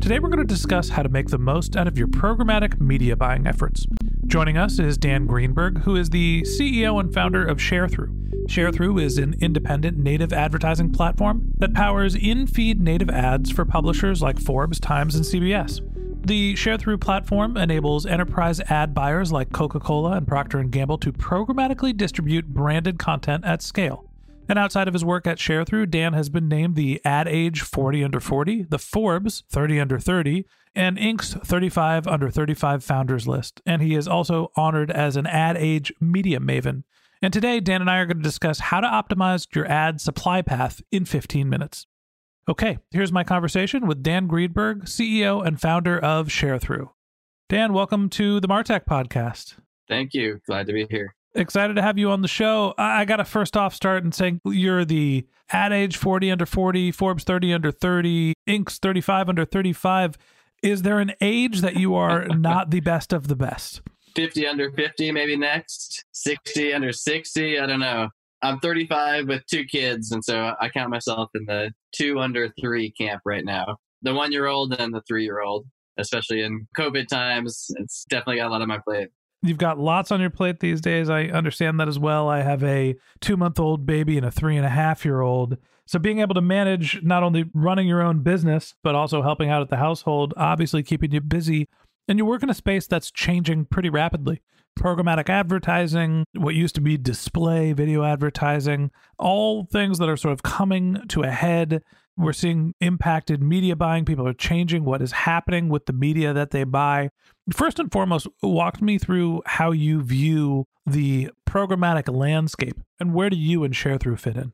Today we're going to discuss how to make the most out of your programmatic media buying efforts. Joining us is Dan Greenberg, who is the CEO and founder of ShareThrough. ShareThrough is an independent native advertising platform that powers in-feed native ads for publishers like Forbes, Times, and CBS. The ShareThrough platform enables enterprise ad buyers like Coca-Cola and Procter & Gamble to programmatically distribute branded content at scale. And outside of his work at ShareThrough, Dan has been named the Ad Age 40 Under 40, the Forbes 30 Under 30, and Inc.'s 35 Under 35 Founders List. And he is also honored as an Ad Age Media Maven. And today, Dan and I are going to discuss how to optimize your ad supply path in 15 minutes. Okay, here's my conversation with Dan Greenberg, CEO and founder of ShareThrough. Dan, welcome to the Martech podcast. Thank you. Glad to be here. Excited to have you on the show. I got to first off start and saying you're the Ad Age 40 under 40, Forbes 30 under 30, Inc.'s 35 under 35. Is there an age that you are not the best of the best? 50 under 50, maybe next. 60 under 60. I don't know. I'm 35 with two kids, and so I count myself in the two under three camp right now. The one year old and the three year old, especially in COVID times. It's definitely got a lot on my plate. You've got lots on your plate these days. I understand that as well. I have a two month old baby and a three and a half year old. So being able to manage not only running your own business, but also helping out at the household, obviously keeping you busy. And you work in a space that's changing pretty rapidly. Programmatic advertising, what used to be display video advertising, all things that are sort of coming to a head we're seeing impacted media buying. People are changing what is happening with the media that they buy. First and foremost, walk me through how you view the programmatic landscape and where do you and ShareThrough fit in?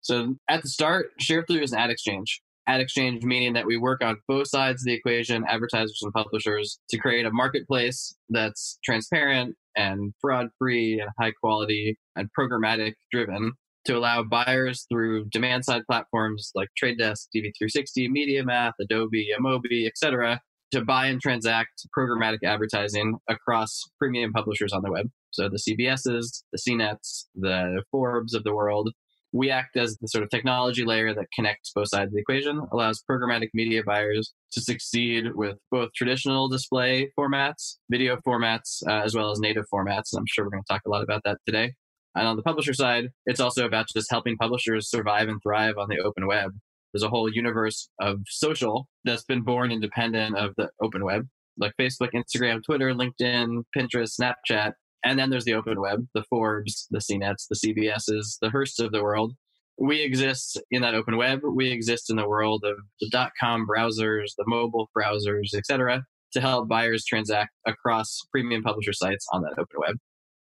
So at the start, ShareThrough is an ad exchange. Ad exchange meaning that we work on both sides of the equation, advertisers and publishers, to create a marketplace that's transparent and fraud free and high quality and programmatic driven to allow buyers through demand side platforms like Trade Desk, DV360, MediaMath, Adobe, Amobee, etc., to buy and transact programmatic advertising across premium publishers on the web. So the CBSs, the CNETs, the Forbes of the world. We act as the sort of technology layer that connects both sides of the equation, allows programmatic media buyers to succeed with both traditional display formats, video formats, uh, as well as native formats. And I'm sure we're going to talk a lot about that today. And on the publisher side, it's also about just helping publishers survive and thrive on the open web. There's a whole universe of social that's been born independent of the open web, like Facebook, Instagram, Twitter, LinkedIn, Pinterest, Snapchat. And then there's the open web, the Forbes, the CNETs, the CBSs, the Hearsts of the world. We exist in that open web. We exist in the world of the dot com browsers, the mobile browsers, etc., to help buyers transact across premium publisher sites on that open web.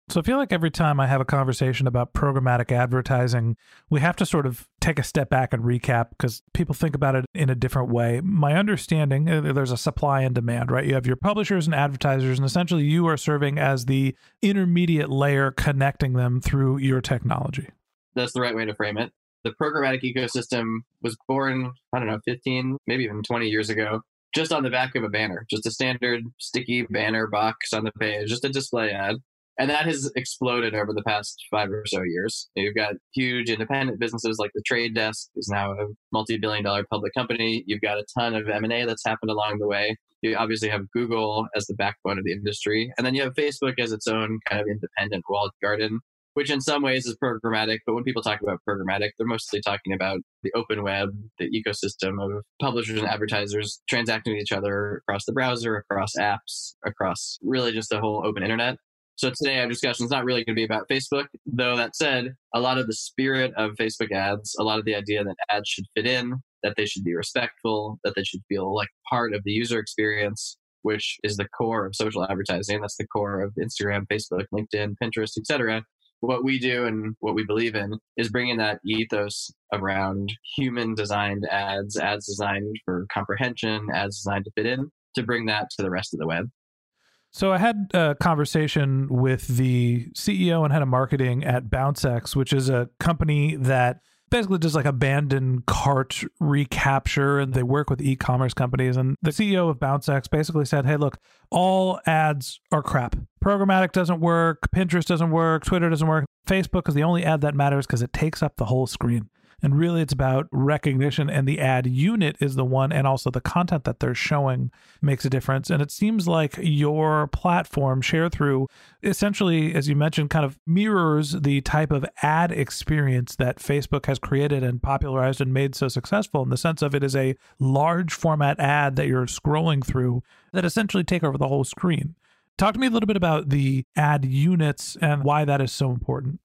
So I feel like every time I have a conversation about programmatic advertising, we have to sort of take a step back and recap because people think about it in a different way. My understanding, uh, there's a supply and demand, right? You have your publishers and advertisers, and essentially you are serving as the intermediate layer connecting them through your technology. That's the right way to frame it. The programmatic ecosystem was born, I don't know, 15, maybe even 20 years ago just on the back of a banner, just a standard sticky banner box on the page, just a display ad. And that has exploded over the past five or so years. You've got huge independent businesses like the Trade Desk is now a multi-billion dollar public company. You've got a ton of M&A that's happened along the way. You obviously have Google as the backbone of the industry. And then you have Facebook as its own kind of independent walled garden, which in some ways is programmatic. But when people talk about programmatic, they're mostly talking about the open web, the ecosystem of publishers and advertisers transacting with each other across the browser, across apps, across really just the whole open internet. So today our discussion is not really going to be about Facebook, though that said, a lot of the spirit of Facebook ads, a lot of the idea that ads should fit in, that they should be respectful, that they should feel like part of the user experience, which is the core of social advertising. That's the core of Instagram, Facebook, LinkedIn, Pinterest, etc. What we do and what we believe in is bringing that ethos around human designed ads, ads designed for comprehension, ads designed to fit in, to bring that to the rest of the web. So I had a conversation with the CEO and head of marketing at BounceX, which is a company that basically does like abandoned cart recapture and they work with e-commerce companies and the CEO of BounceX basically said, "Hey, look, all ads are crap. Programmatic doesn't work, Pinterest doesn't work, Twitter doesn't work. Facebook is the only ad that matters because it takes up the whole screen." And really, it's about recognition, and the ad unit is the one, and also the content that they're showing makes a difference. And it seems like your platform, Share Through, essentially, as you mentioned, kind of mirrors the type of ad experience that Facebook has created and popularized and made so successful in the sense of it is a large format ad that you're scrolling through that essentially take over the whole screen. Talk to me a little bit about the ad units and why that is so important.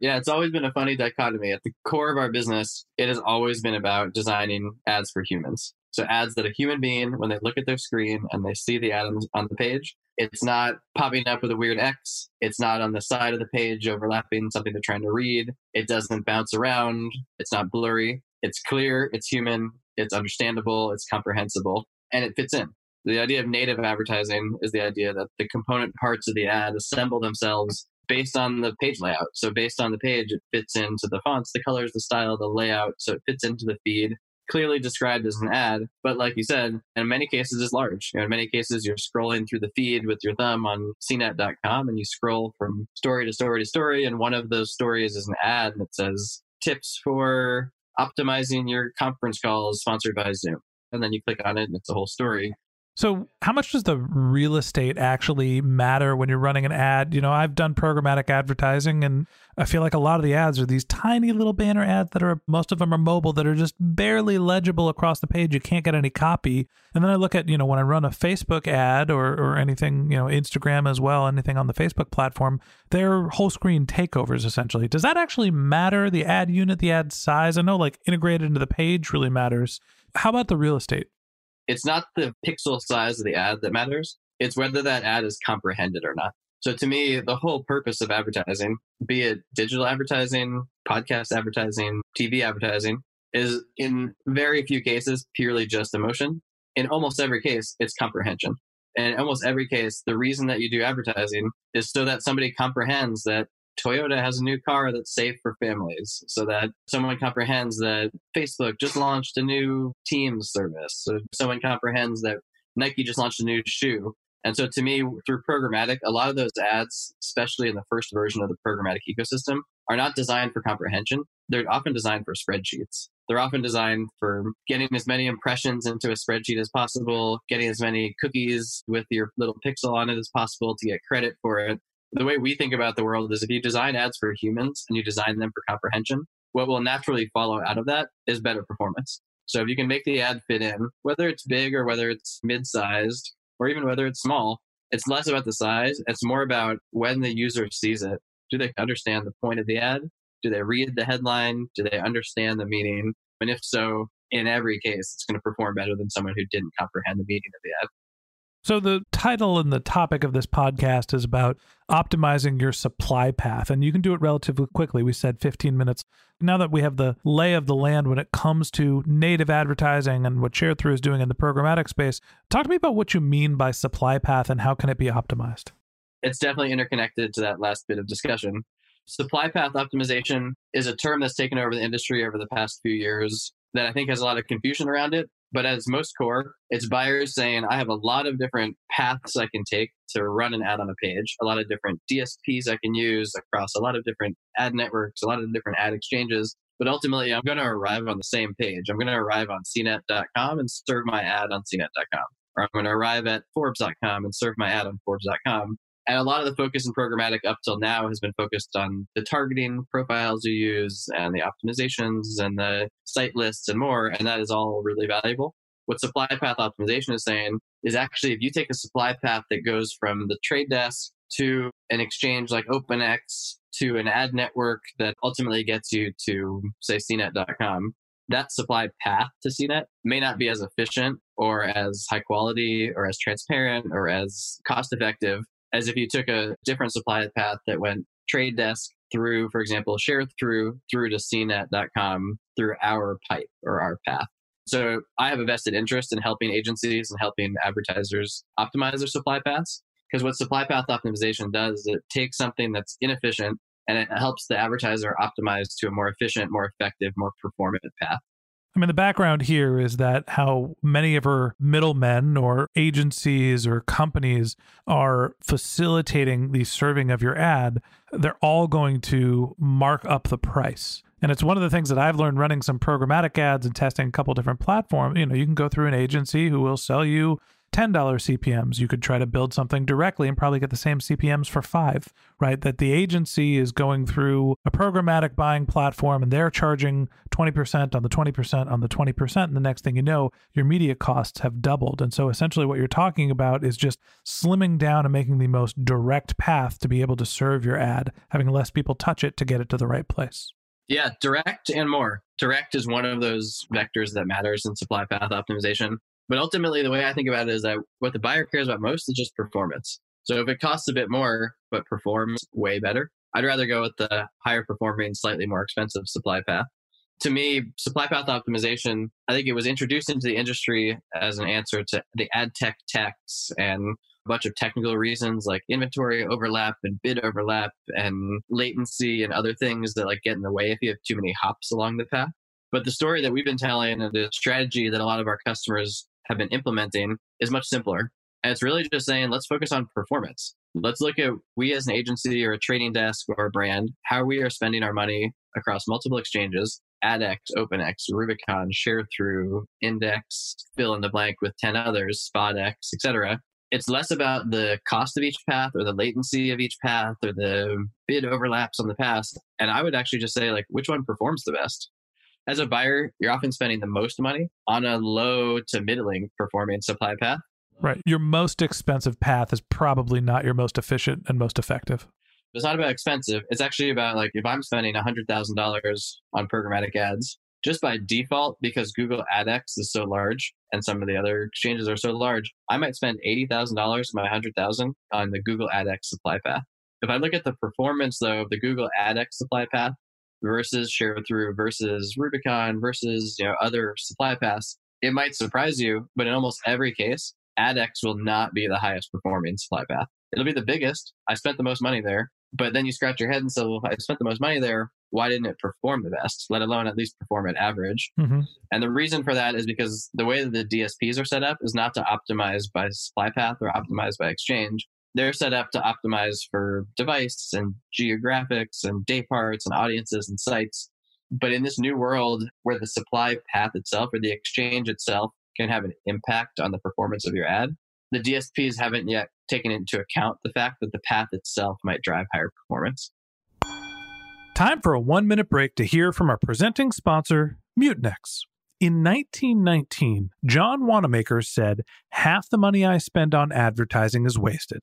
Yeah, it's always been a funny dichotomy. At the core of our business, it has always been about designing ads for humans. So ads that a human being, when they look at their screen and they see the ad on the page, it's not popping up with a weird X. It's not on the side of the page overlapping something they're trying to read. It doesn't bounce around. It's not blurry. It's clear. It's human. It's understandable. It's comprehensible. And it fits in. The idea of native advertising is the idea that the component parts of the ad assemble themselves based on the page layout. So based on the page, it fits into the fonts, the colors, the style, the layout. So it fits into the feed. Clearly described as an ad, but like you said, in many cases is large. You know, in many cases, you're scrolling through the feed with your thumb on cnet.com and you scroll from story to story to story. And one of those stories is an ad that says tips for optimizing your conference calls sponsored by Zoom. And then you click on it and it's a whole story. So, how much does the real estate actually matter when you're running an ad? You know, I've done programmatic advertising and I feel like a lot of the ads are these tiny little banner ads that are, most of them are mobile, that are just barely legible across the page. You can't get any copy. And then I look at, you know, when I run a Facebook ad or, or anything, you know, Instagram as well, anything on the Facebook platform, they're whole screen takeovers essentially. Does that actually matter? The ad unit, the ad size? I know like integrated into the page really matters. How about the real estate? It's not the pixel size of the ad that matters. It's whether that ad is comprehended or not. So to me, the whole purpose of advertising, be it digital advertising, podcast advertising, TV advertising, is in very few cases purely just emotion. In almost every case, it's comprehension. And in almost every case, the reason that you do advertising is so that somebody comprehends that Toyota has a new car that's safe for families so that someone comprehends that Facebook just launched a new Teams service. So someone comprehends that Nike just launched a new shoe. And so to me, through programmatic, a lot of those ads, especially in the first version of the programmatic ecosystem, are not designed for comprehension. They're often designed for spreadsheets. They're often designed for getting as many impressions into a spreadsheet as possible, getting as many cookies with your little pixel on it as possible to get credit for it the way we think about the world is if you design ads for humans and you design them for comprehension, what will naturally follow out of that is better performance. So if you can make the ad fit in, whether it's big or whether it's mid-sized or even whether it's small, it's less about the size. It's more about when the user sees it. Do they understand the point of the ad? Do they read the headline? Do they understand the meaning? And if so, in every case, it's going to perform better than someone who didn't comprehend the meaning of the ad. So, the title and the topic of this podcast is about optimizing your supply path, and you can do it relatively quickly. We said 15 minutes. Now that we have the lay of the land when it comes to native advertising and what Sharethrough is doing in the programmatic space, talk to me about what you mean by supply path and how can it be optimized? It's definitely interconnected to that last bit of discussion. Supply path optimization is a term that's taken over the industry over the past few years that I think has a lot of confusion around it But as most core, it's buyers saying, I have a lot of different paths I can take to run an ad on a page, a lot of different DSPs I can use across a lot of different ad networks, a lot of different ad exchanges. But ultimately, I'm going to arrive on the same page. I'm going to arrive on cnet.com and serve my ad on cnet.com. Or I'm going to arrive at forbes.com and serve my ad on forbes.com. And a lot of the focus in programmatic up till now has been focused on the targeting profiles you use and the optimizations and the site lists and more. And that is all really valuable. What supply path optimization is saying is actually if you take a supply path that goes from the trade desk to an exchange like OpenX to an ad network that ultimately gets you to, say, cnet.com, that supply path to CNET may not be as efficient or as high quality or as transparent or as cost effective as if you took a different supply path that went trade desk through, for example, share through through to cnet.com through our pipe or our path. So I have a vested interest in helping agencies and helping advertisers optimize their supply paths. Because what supply path optimization does is it takes something that's inefficient and it helps the advertiser optimize to a more efficient, more effective, more performant path. I mean, the background here is that how many of her middlemen or agencies or companies are facilitating the serving of your ad, they're all going to mark up the price. And it's one of the things that I've learned running some programmatic ads and testing a couple different platforms. You know, you can go through an agency who will sell you $10 CPMs. You could try to build something directly and probably get the same CPMs for five, right? That the agency is going through a programmatic buying platform and they're charging 20% on the 20% on the 20%. And the next thing you know, your media costs have doubled. And so essentially what you're talking about is just slimming down and making the most direct path to be able to serve your ad, having less people touch it to get it to the right place. Yeah, direct and more. Direct is one of those vectors that matters in supply path optimization. But ultimately, the way I think about it is that what the buyer cares about most is just performance. So if it costs a bit more, but performs way better, I'd rather go with the higher performing, slightly more expensive supply path. To me, supply path optimization, I think it was introduced into the industry as an answer to the ad tech techs and a bunch of technical reasons like inventory overlap and bid overlap and latency and other things that like get in the way if you have too many hops along the path. But the story that we've been telling and the strategy that a lot of our customers have been implementing is much simpler. And it's really just saying, let's focus on performance. Let's look at we as an agency or a trading desk or a brand, how we are spending our money across multiple exchanges, AdX, OpenX, Rubicon, Sharethrough, Index, fill in the blank with 10 others, SpotX, etc. It's less about the cost of each path or the latency of each path or the bid overlaps on the path. And I would actually just say, like, which one performs the best? As a buyer, you're often spending the most money on a low to middling performing supply path. Right. Your most expensive path is probably not your most efficient and most effective. It's not about expensive. It's actually about like if I'm spending $100,000 on programmatic ads, just by default, because Google AdX is so large and some of the other exchanges are so large, I might spend $80,000 of my 100000 on the Google AdX supply path. If I look at the performance though of the Google AdX supply path versus share through versus Rubicon versus you know other supply paths, it might surprise you, but in almost every case, AdX will not be the highest performing supply path. It'll be the biggest. I spent the most money there, but then you scratch your head and say, well, I spent the most money there. Why didn't it perform the best, let alone at least perform at average? Mm-hmm. And the reason for that is because the way that the DSPs are set up is not to optimize by supply path or optimize by exchange they're set up to optimize for device and geographics and day parts and audiences and sites. But in this new world where the supply path itself or the exchange itself can have an impact on the performance of your ad, the DSPs haven't yet taken into account the fact that the path itself might drive higher performance. Time for a one minute break to hear from our presenting sponsor, Mutinex. In 1919, John Wanamaker said, Half the money I spend on advertising is wasted.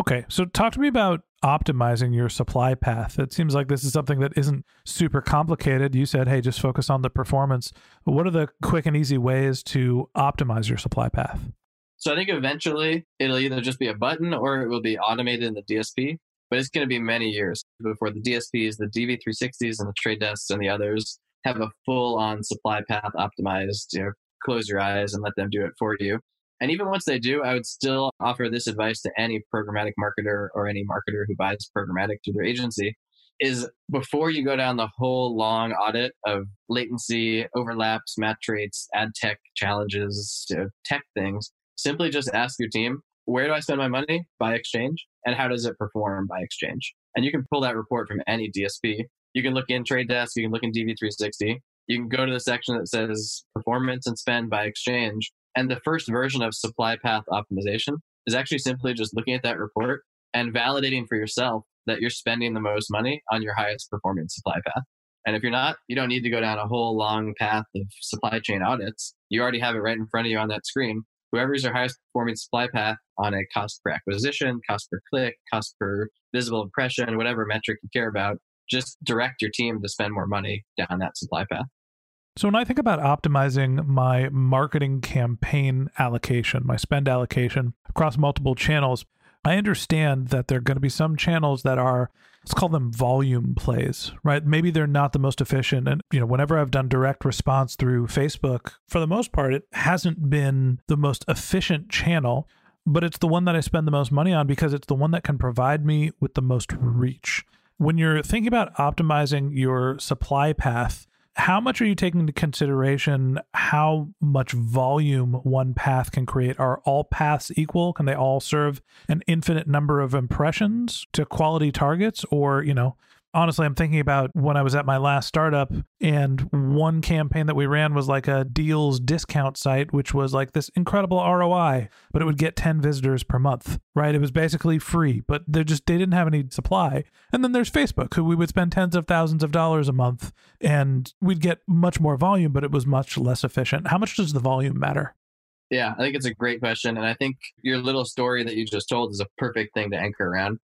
Okay, so talk to me about optimizing your supply path. It seems like this is something that isn't super complicated. You said, hey, just focus on the performance. What are the quick and easy ways to optimize your supply path? So I think eventually it'll either just be a button or it will be automated in the DSP, but it's going to be many years before the DSPs, the DV360s, and the trade desks and the others have a full on supply path optimized. You know, close your eyes and let them do it for you. And even once they do, I would still offer this advice to any programmatic marketer or any marketer who buys programmatic to their agency is before you go down the whole long audit of latency, overlaps, match rates, ad tech challenges, uh, tech things, simply just ask your team, where do I spend my money by exchange? And how does it perform by exchange? And you can pull that report from any DSP. You can look in Trade Desk, you can look in DV360. You can go to the section that says performance and spend by exchange and the first version of supply path optimization is actually simply just looking at that report and validating for yourself that you're spending the most money on your highest performing supply path. And if you're not, you don't need to go down a whole long path of supply chain audits. You already have it right in front of you on that screen. Whoever's your highest performing supply path on a cost per acquisition, cost per click, cost per visible impression, whatever metric you care about, just direct your team to spend more money down that supply path. So when I think about optimizing my marketing campaign allocation, my spend allocation across multiple channels, I understand that there are going to be some channels that are let's call them volume plays, right? Maybe they're not the most efficient and you know, whenever I've done direct response through Facebook, for the most part it hasn't been the most efficient channel, but it's the one that I spend the most money on because it's the one that can provide me with the most reach. When you're thinking about optimizing your supply path, how much are you taking into consideration how much volume one path can create? Are all paths equal? Can they all serve an infinite number of impressions to quality targets? Or, you know, honestly, I'm thinking about when I was at my last startup, and one campaign that we ran was like a deals discount site, which was like this incredible ROI, but it would get 10 visitors per month, right? It was basically free, but they just they didn't have any supply. And then there's Facebook, who we would spend tens of thousands of dollars a month, and we'd get much more volume, but it was much less efficient. How much does the volume matter? Yeah, I think it's a great question. And I think your little story that you just told is a perfect thing to anchor around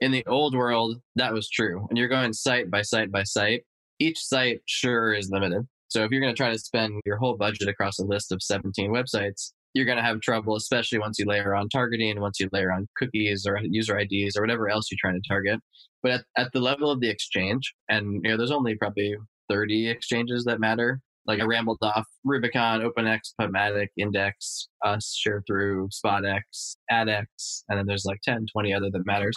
in the old world, that was true. And you're going site by site by site, each site sure is limited. So if you're going to try to spend your whole budget across a list of 17 websites, you're going to have trouble, especially once you layer on targeting, once you layer on cookies or user IDs or whatever else you're trying to target. But at, at the level of the exchange, and you know, there's only probably 30 exchanges that matter. Like I rambled off Rubicon, OpenX, PubMatic, Index, Us, Sharethrough, SpotX, AdX, and then there's like 10, 20 other that matters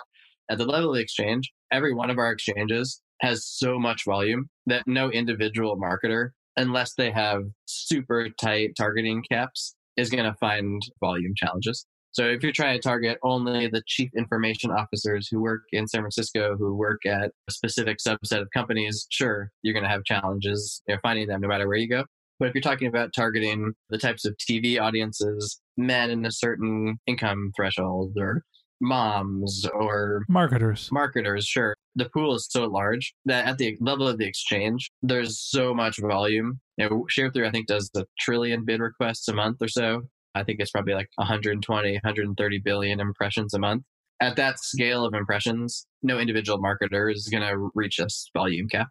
at the level of the exchange, every one of our exchanges has so much volume that no individual marketer, unless they have super tight targeting caps, is going to find volume challenges. So if you're trying to target only the chief information officers who work in San Francisco, who work at a specific subset of companies, sure, you're going to have challenges you know, finding them no matter where you go. But if you're talking about targeting the types of TV audiences, men in a certain income threshold or moms or marketers. Marketers, sure. The pool is so large that at the level of the exchange, there's so much volume. You know, Sharethrough, I think, does a trillion bid requests a month or so. I think it's probably like 120, 130 billion impressions a month. At that scale of impressions, no individual marketer is going to reach this volume cap.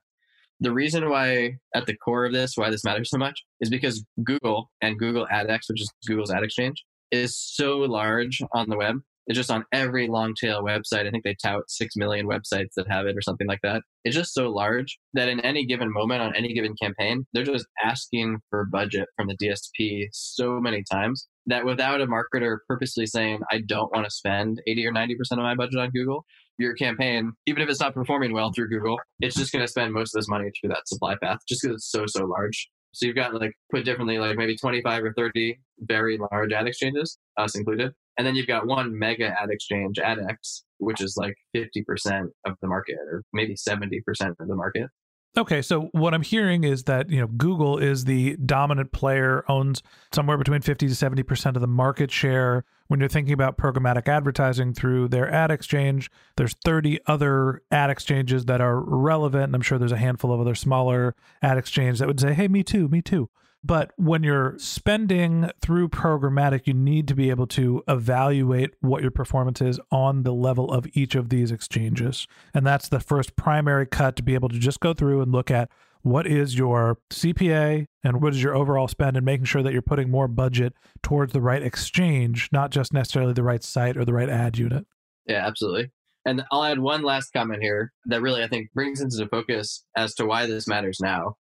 The reason why, at the core of this, why this matters so much is because Google and Google AdX, which is Google's ad exchange, is so large on the web It's just on every long tail website. I think they tout 6 million websites that have it or something like that. It's just so large that in any given moment on any given campaign, they're just asking for budget from the DSP so many times that without a marketer purposely saying, I don't want to spend 80 or 90% of my budget on Google, your campaign, even if it's not performing well through Google, it's just going to spend most of this money through that supply path just because it's so, so large. So you've got like put differently, like maybe 25 or 30 very large ad exchanges, us included. And then you've got one mega ad exchange, AdX, which is like 50% of the market or maybe 70% of the market. Okay, so what I'm hearing is that you know Google is the dominant player, owns somewhere between 50 to 70 percent of the market share. When you're thinking about programmatic advertising through their ad exchange, there's 30 other ad exchanges that are relevant, and I'm sure there's a handful of other smaller ad exchanges that would say, "Hey, me too, me too." But when you're spending through programmatic, you need to be able to evaluate what your performance is on the level of each of these exchanges. And that's the first primary cut to be able to just go through and look at what is your CPA and what is your overall spend and making sure that you're putting more budget towards the right exchange, not just necessarily the right site or the right ad unit. Yeah, absolutely. And I'll add one last comment here that really I think brings into focus as to why this matters now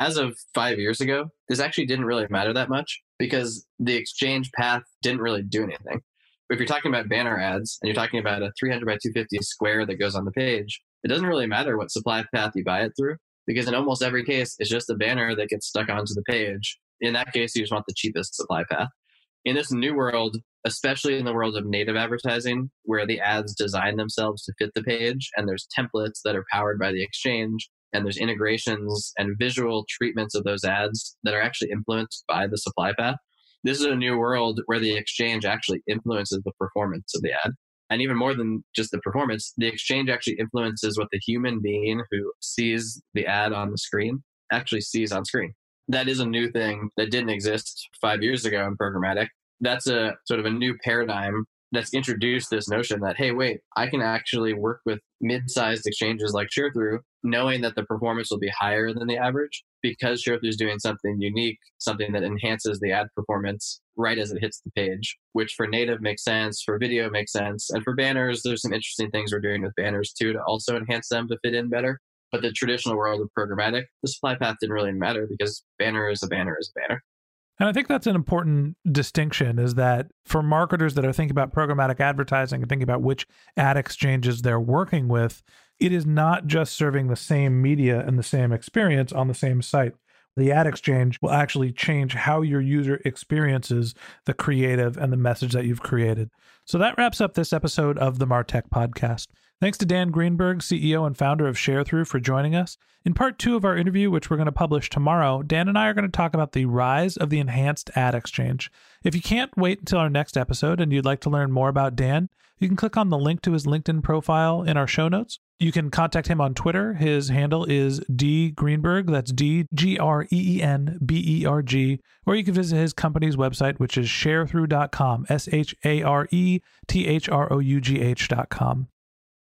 as of five years ago, this actually didn't really matter that much because the exchange path didn't really do anything. But if you're talking about banner ads and you're talking about a 300 by 250 square that goes on the page, it doesn't really matter what supply path you buy it through because in almost every case, it's just a banner that gets stuck onto the page. In that case, you just want the cheapest supply path. In this new world, especially in the world of native advertising, where the ads design themselves to fit the page and there's templates that are powered by the exchange, and there's integrations and visual treatments of those ads that are actually influenced by the supply path. This is a new world where the exchange actually influences the performance of the ad. And even more than just the performance, the exchange actually influences what the human being who sees the ad on the screen actually sees on screen. That is a new thing that didn't exist five years ago in programmatic. That's a sort of a new paradigm that's introduced this notion that, hey, wait, I can actually work with mid sized exchanges like ShareThrough, knowing that the performance will be higher than the average because ShareThrough is doing something unique, something that enhances the ad performance right as it hits the page, which for native makes sense, for video makes sense. And for banners, there's some interesting things we're doing with banners too to also enhance them to fit in better. But the traditional world of programmatic, the supply path didn't really matter because banner is a banner is a banner. And I think that's an important distinction is that for marketers that are thinking about programmatic advertising and thinking about which ad exchanges they're working with, it is not just serving the same media and the same experience on the same site. The ad exchange will actually change how your user experiences the creative and the message that you've created. So that wraps up this episode of the Martech podcast. Thanks to Dan Greenberg, CEO and founder of ShareThrough, for joining us. In part two of our interview, which we're going to publish tomorrow, Dan and I are going to talk about the rise of the enhanced ad exchange. If you can't wait until our next episode and you'd like to learn more about Dan, you can click on the link to his LinkedIn profile in our show notes. You can contact him on Twitter. His handle is D Greenberg. That's D G R E E N B E R G. Or you can visit his company's website, which is sharethrough.com, S H A R E T H R O U G H.com.